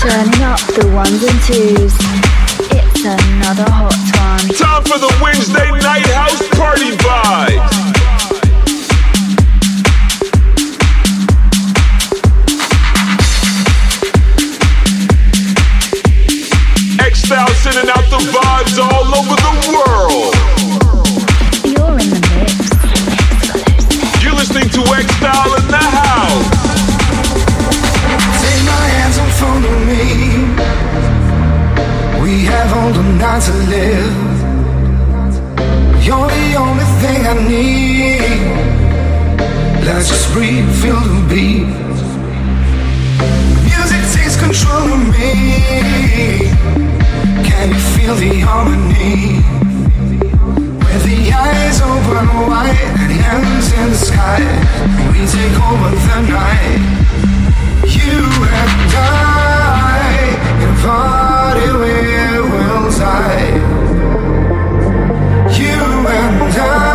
Turning up the ones and twos. It's another hot one. Time for the Wednesday night house party vibes. X-Style sending out the vibes all over the world. You're in the mix. You're listening to X-Style in the house. Take my hands and follow me. Have all the night to live. You're the only thing I need. Let's just breathe, feel the beat. Music takes control of me. Can you feel the harmony? With the eyes open wide and hands in the sky, we take over the night. You and I in die. You and I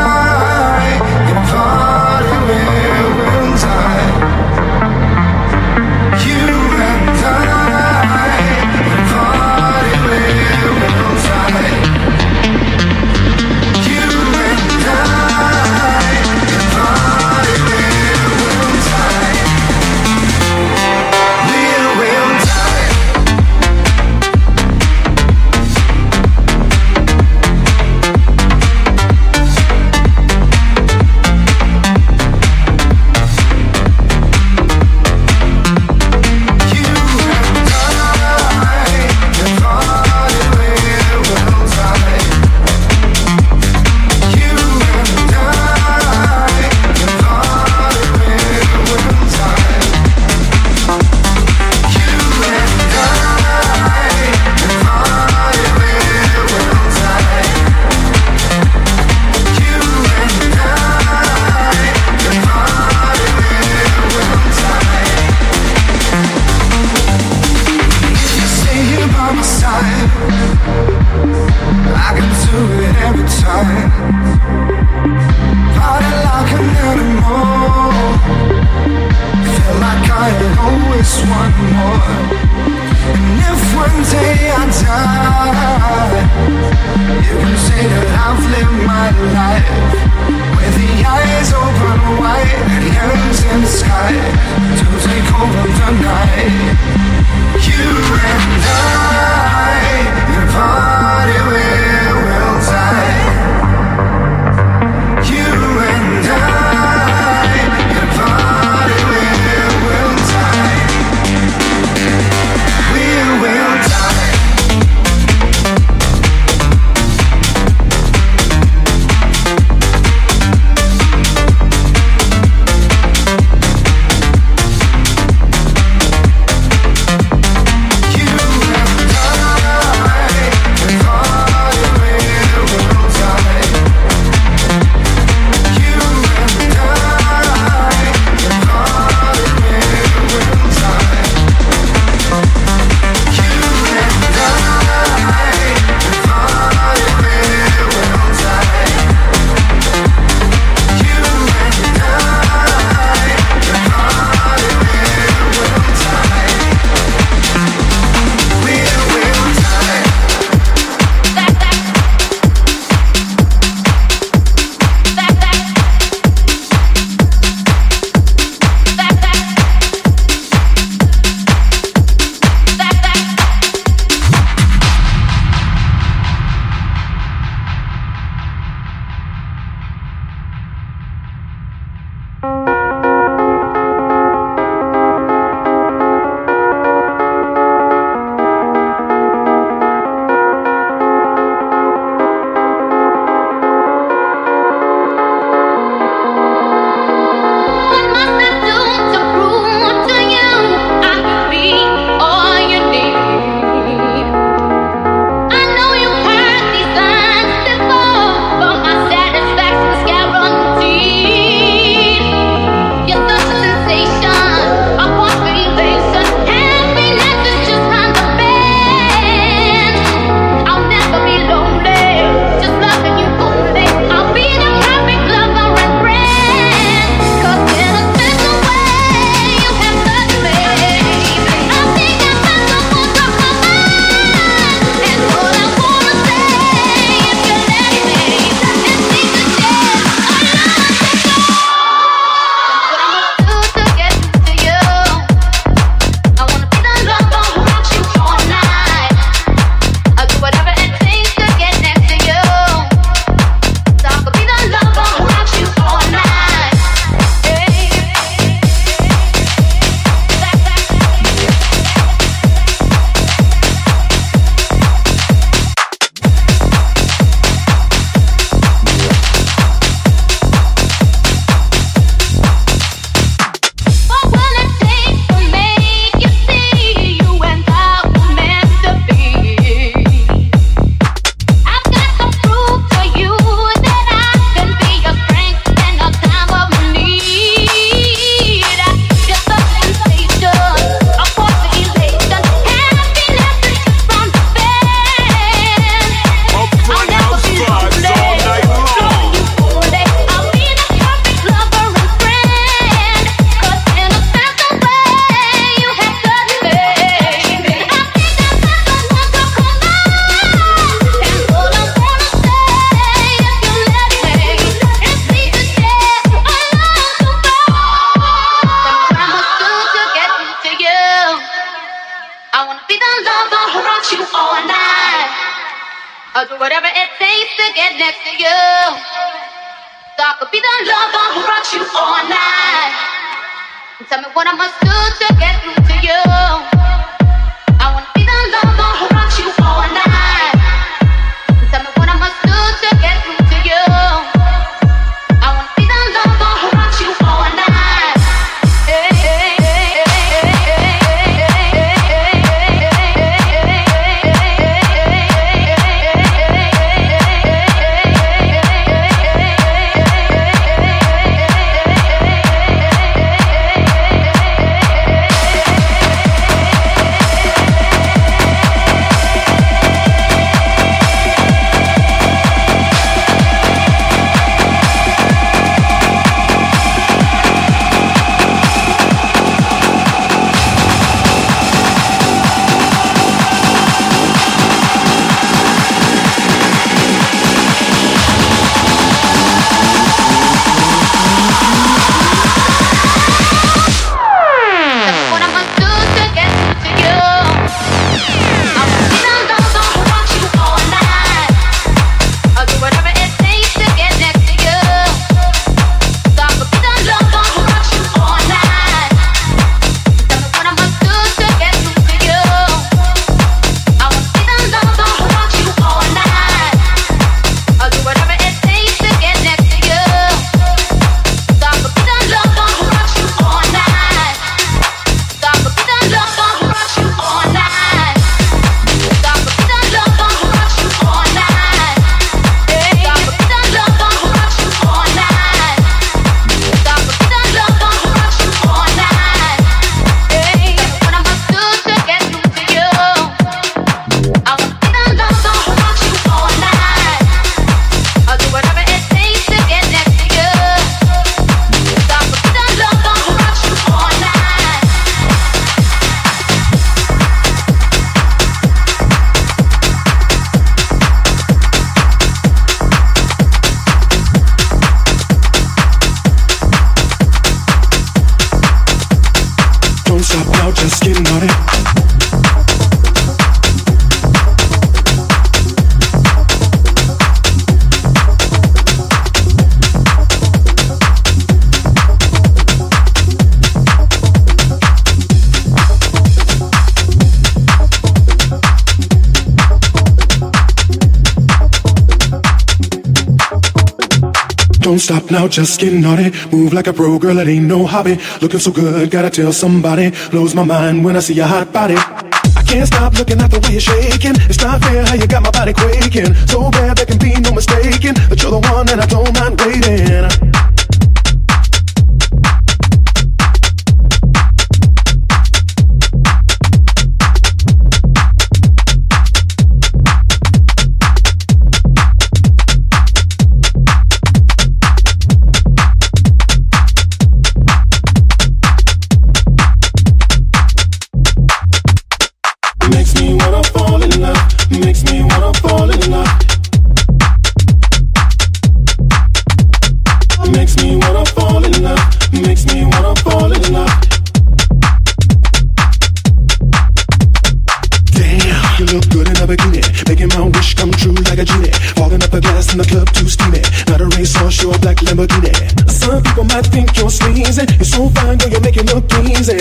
Don't stop now, just getting naughty. Move like a pro, girl, it ain't no hobby. Looking so good, gotta tell somebody. Blows my mind when I see your hot body. I can't stop looking at the way you're shaking. It's not fair how you got my body quaking. So bad there can be no mistaking. But you're the one and I don't mind waiting.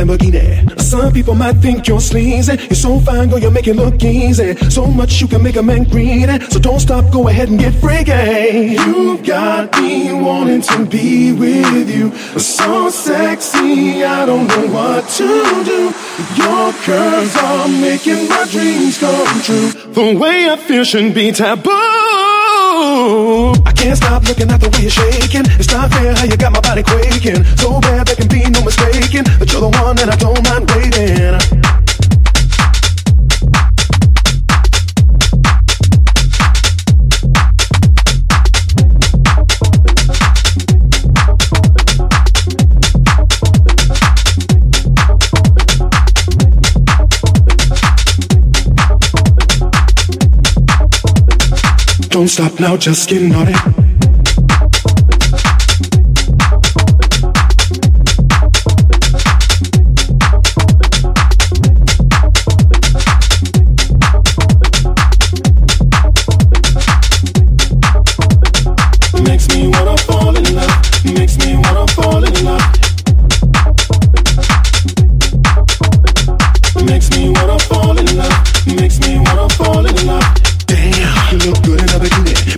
Lamborghini. Some people might think you're sleazy. You're so fine, girl, you make it look easy. So much you can make a man greedy. So don't stop, go ahead and get freaky. You've got me wanting to be with you. So sexy, I don't know what to do. Your curves are making my dreams come true. The way I feel shouldn't be taboo. Can't stop looking at the way you're shaking. It's not fair how you got my body quaking. So bad there can be no mistaking that you're the one and I don't mind waiting. Don't stop now, just get naughty. Makes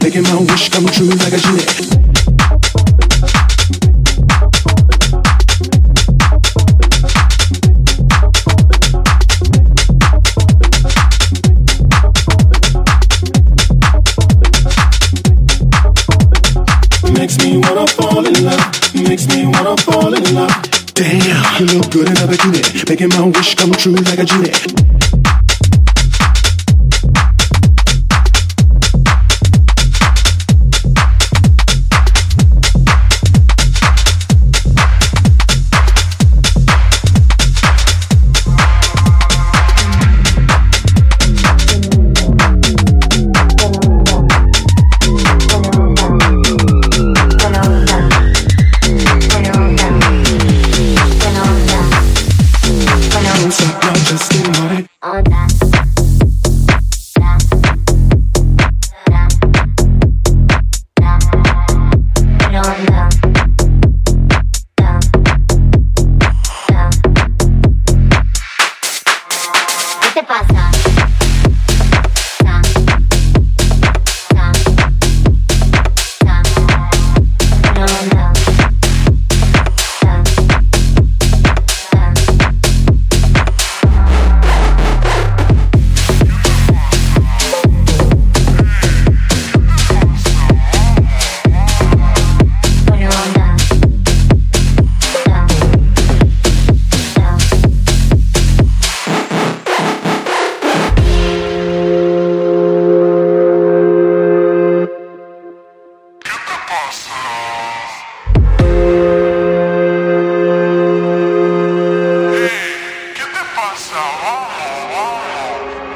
making my wish come true like a genie. Makes me wanna fall in love. Makes me wanna fall in love. Damn, you look good in a bikini, making my wish come true like a genie.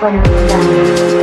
không gian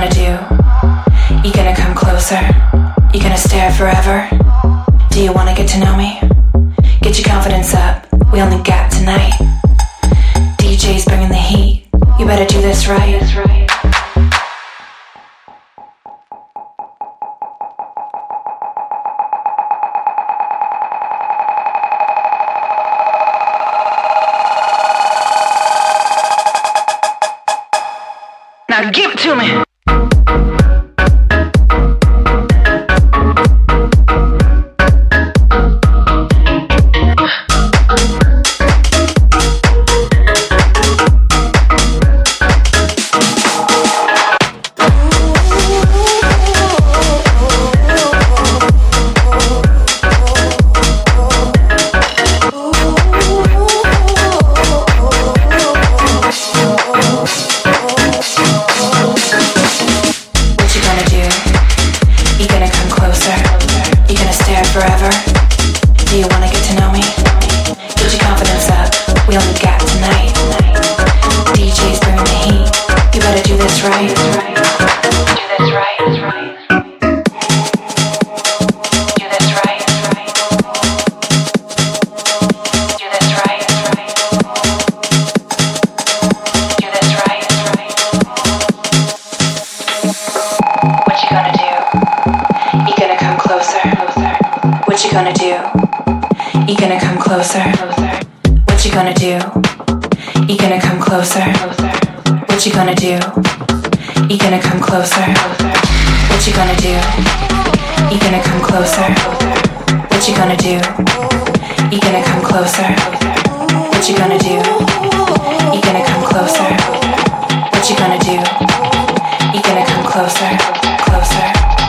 gonna do? You gonna come closer? You gonna stare forever? Do you wanna get to know me? Get your confidence up. We only got tonight. You gonna come closer? What you gonna do? You gonna come closer? What you gonna do? You gonna come closer? What you gonna do? You gonna come closer? Closer.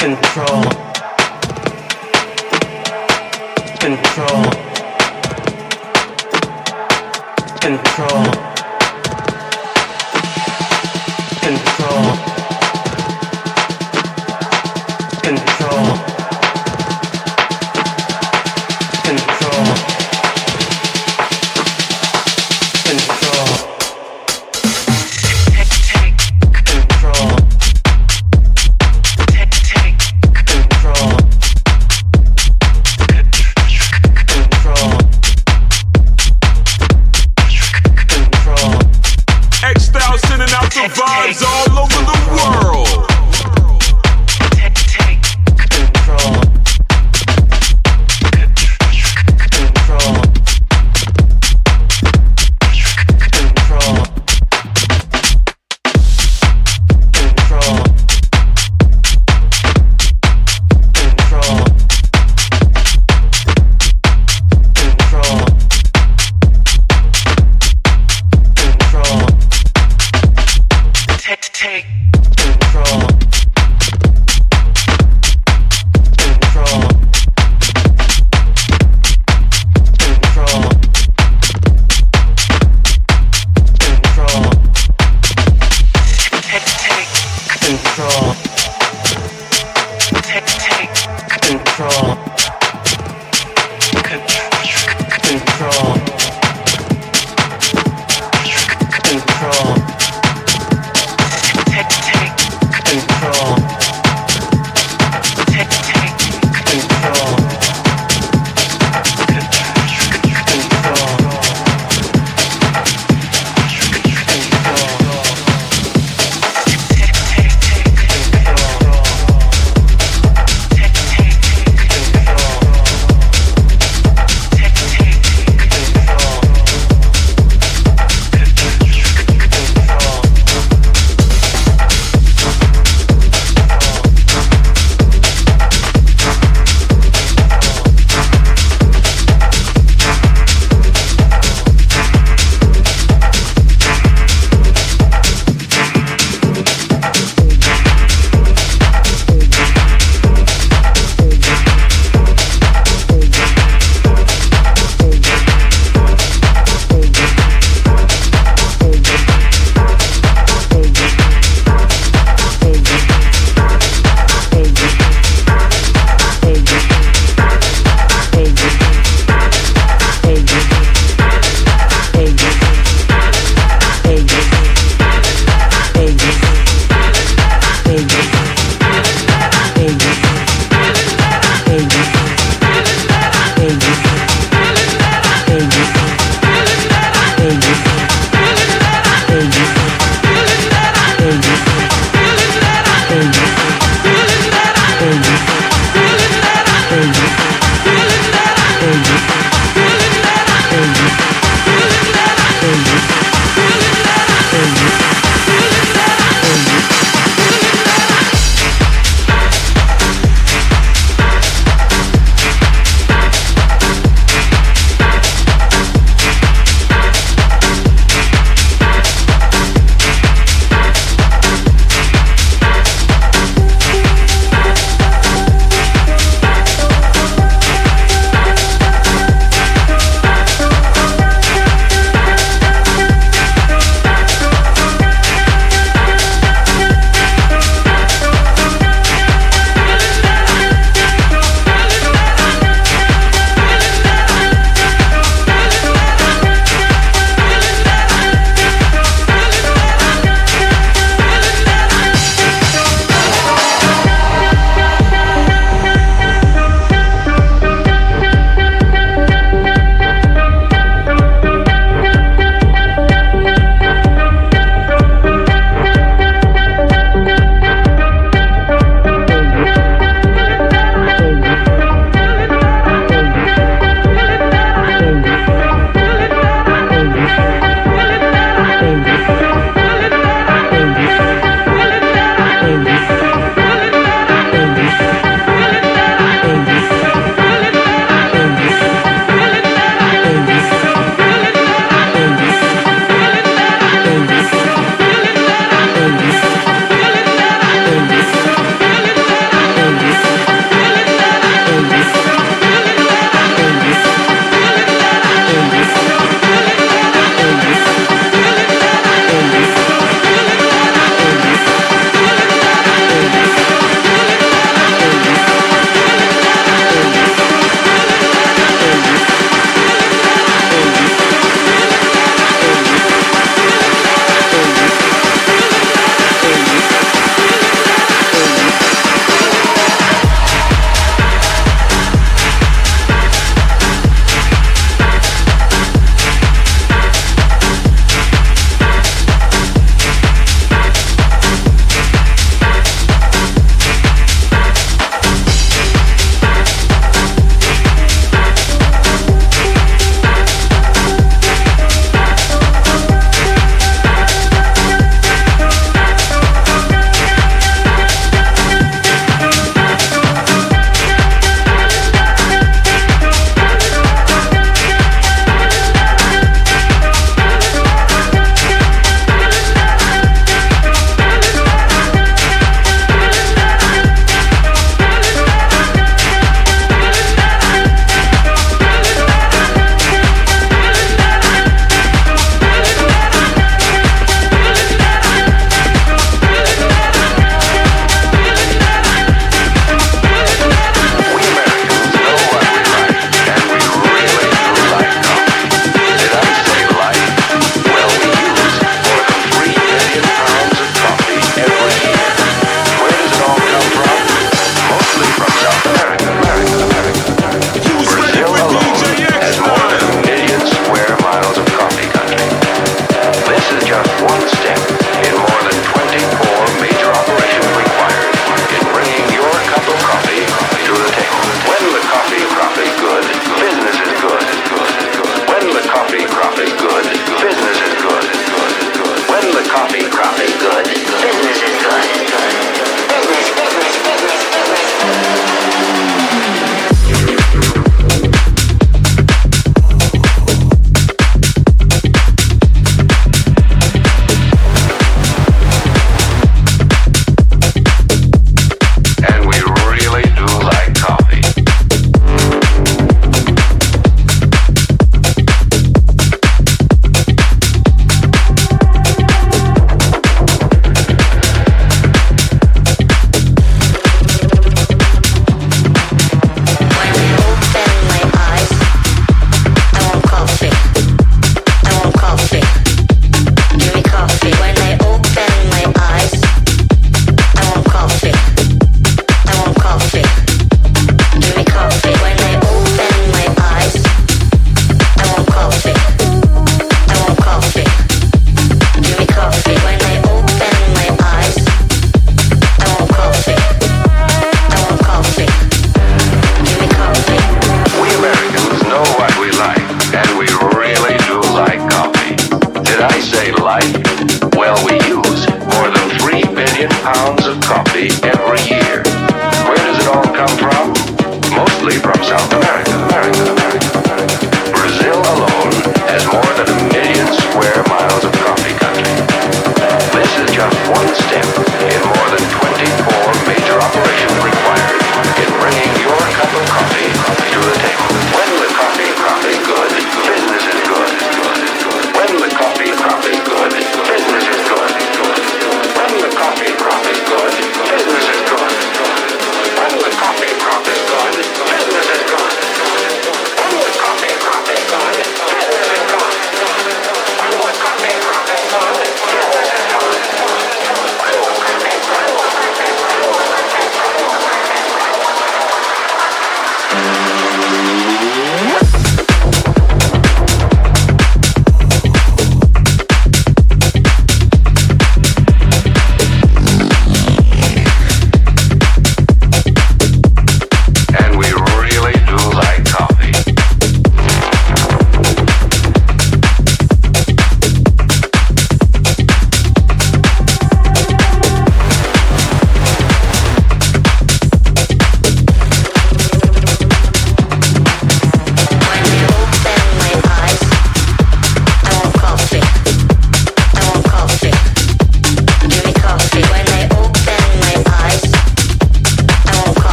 control.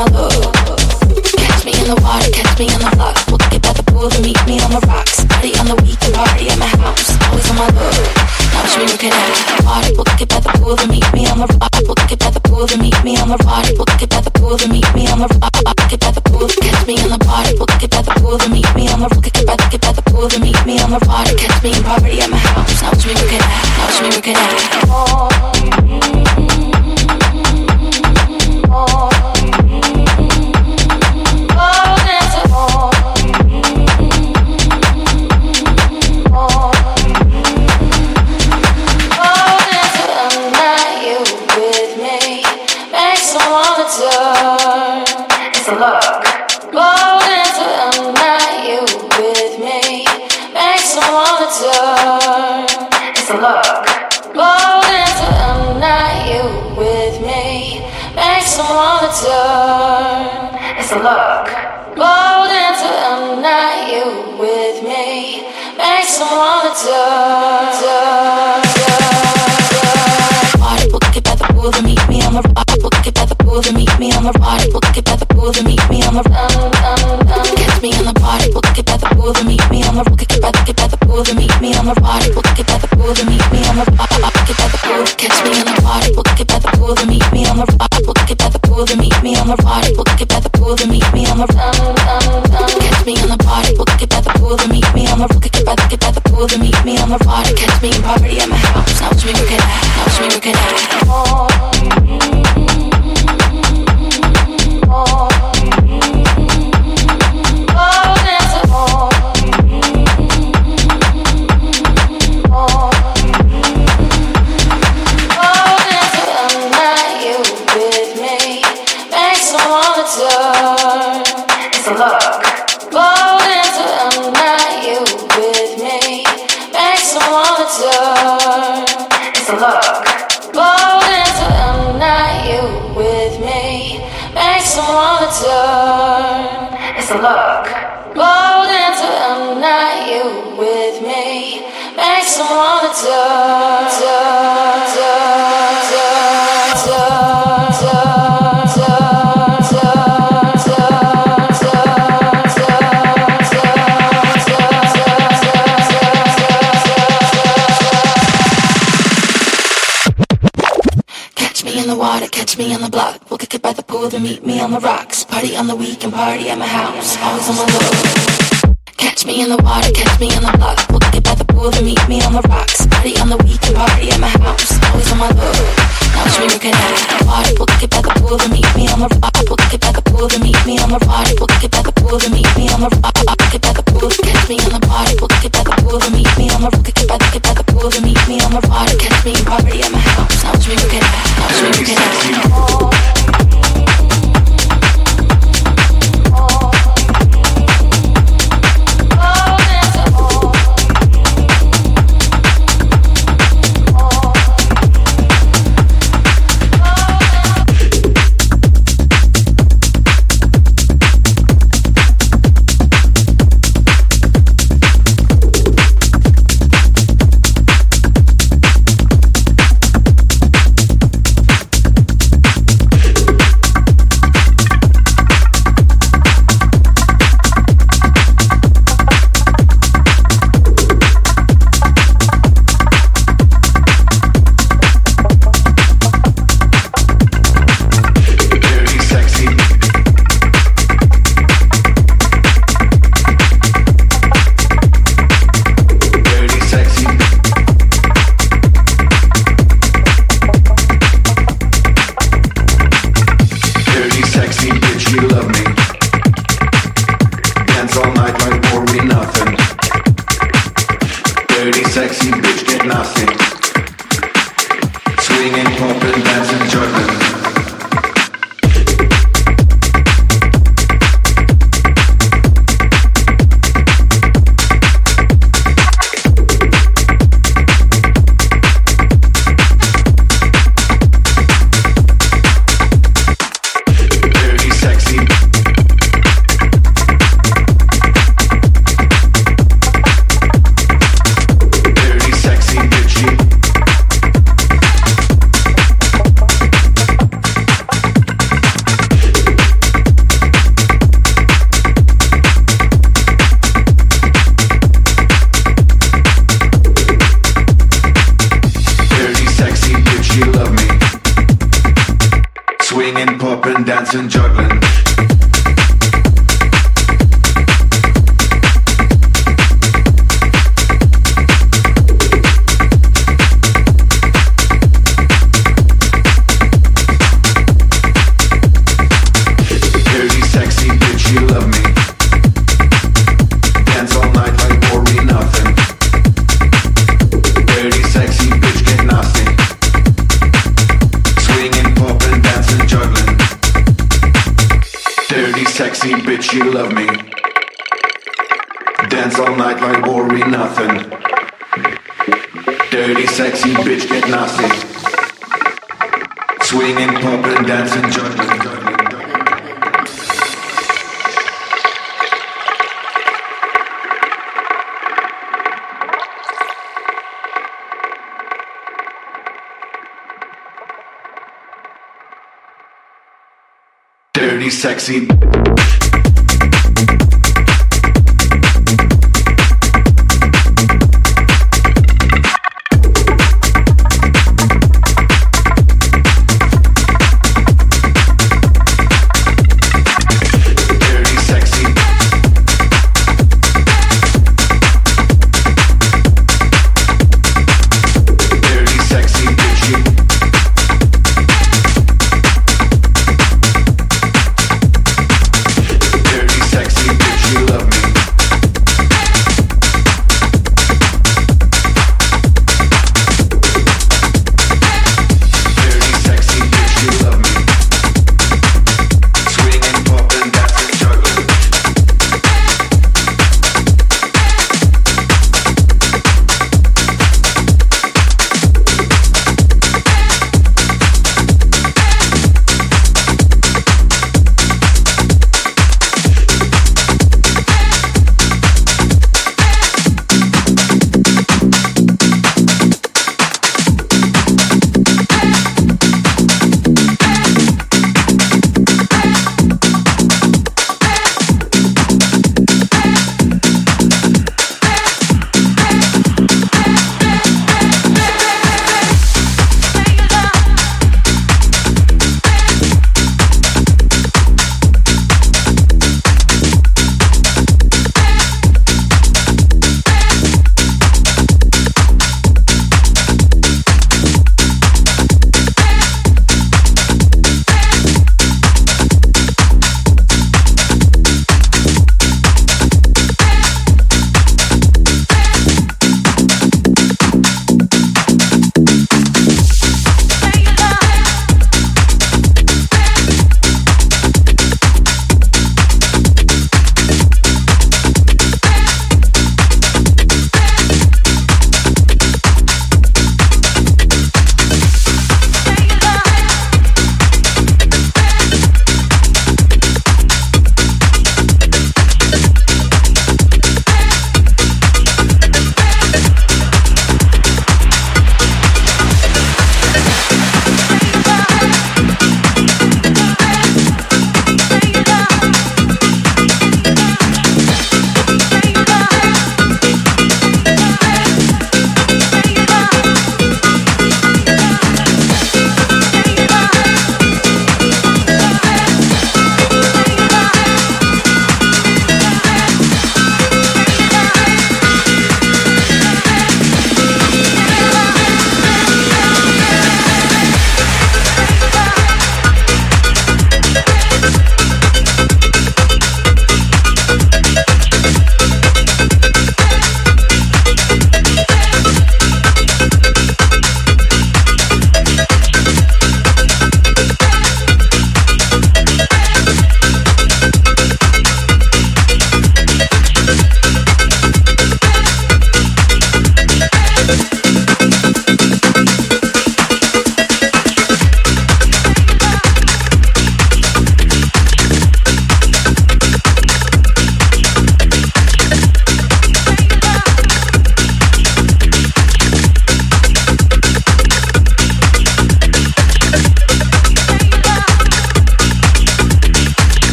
my love. Catch me in the water, catch me in the block. We'll get by the pool to meet me on the rocks. Party on the weekend, party at my house. Always on my love. Now watch me looking at the party. We'll get by the pool to meet me on the rocks. We'll get by the pool to meet me on the party. We'll get by the pool to meet me on the rocks. We'll rock. it by the pool, catch me in the party. We'll get by the pool to meet me on the rocks. Get by the it by the pool to meet me on the party. Catch me in party at my house. Now watch me looking at, now watch me looking at. pool, meet me on the party, We'll kick it by the pool, then meet me on the. Catch me on the party, We'll kick it by the pool, then meet me on the. We'll kick it by the, by the pool, meet me on the water. We'll kick it by the pool, then meet me on the Catch me on the party, We'll kick it by the pool, then meet me on the. We'll kick it by the pool, then meet me on the. We'll kick it by the pool, meet me on the. Catch me on the party, We'll kick it by the pool, then meet me on the. We'll kick it by the, by the pool, then meet me on the water. Catch me in poverty at my house. Now, drink it. meet me on the rocks. Party on the weekend, party at my house. Always on my low. Catch me in the water, catch me in the block. We'll get by the pool and meet me on the rocks. Party on the weekend, party at my house. Always on my low. Now it's really good at water. We'll get by the pool and meet me on the rocks. We'll get by the pool and meet me on the water. We'll get by the pool and meet me on the rocks. We'll get by the pool, catch me in the water. We'll get by the pool and meet me on the rock. Get by the get by the pool and meet me on the water. Catch me party at my house. Now it's really good at. Now it's really good at. She you love me. Dance all night like worry nothing. Dirty, sexy bitch, get nasty. Swinging, popping, dancing, juggling. Dirty, sexy.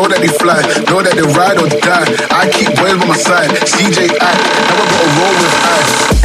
Know that they fly, know that they ride or die. I keep boys by my side, CJ I, never gonna roll with I.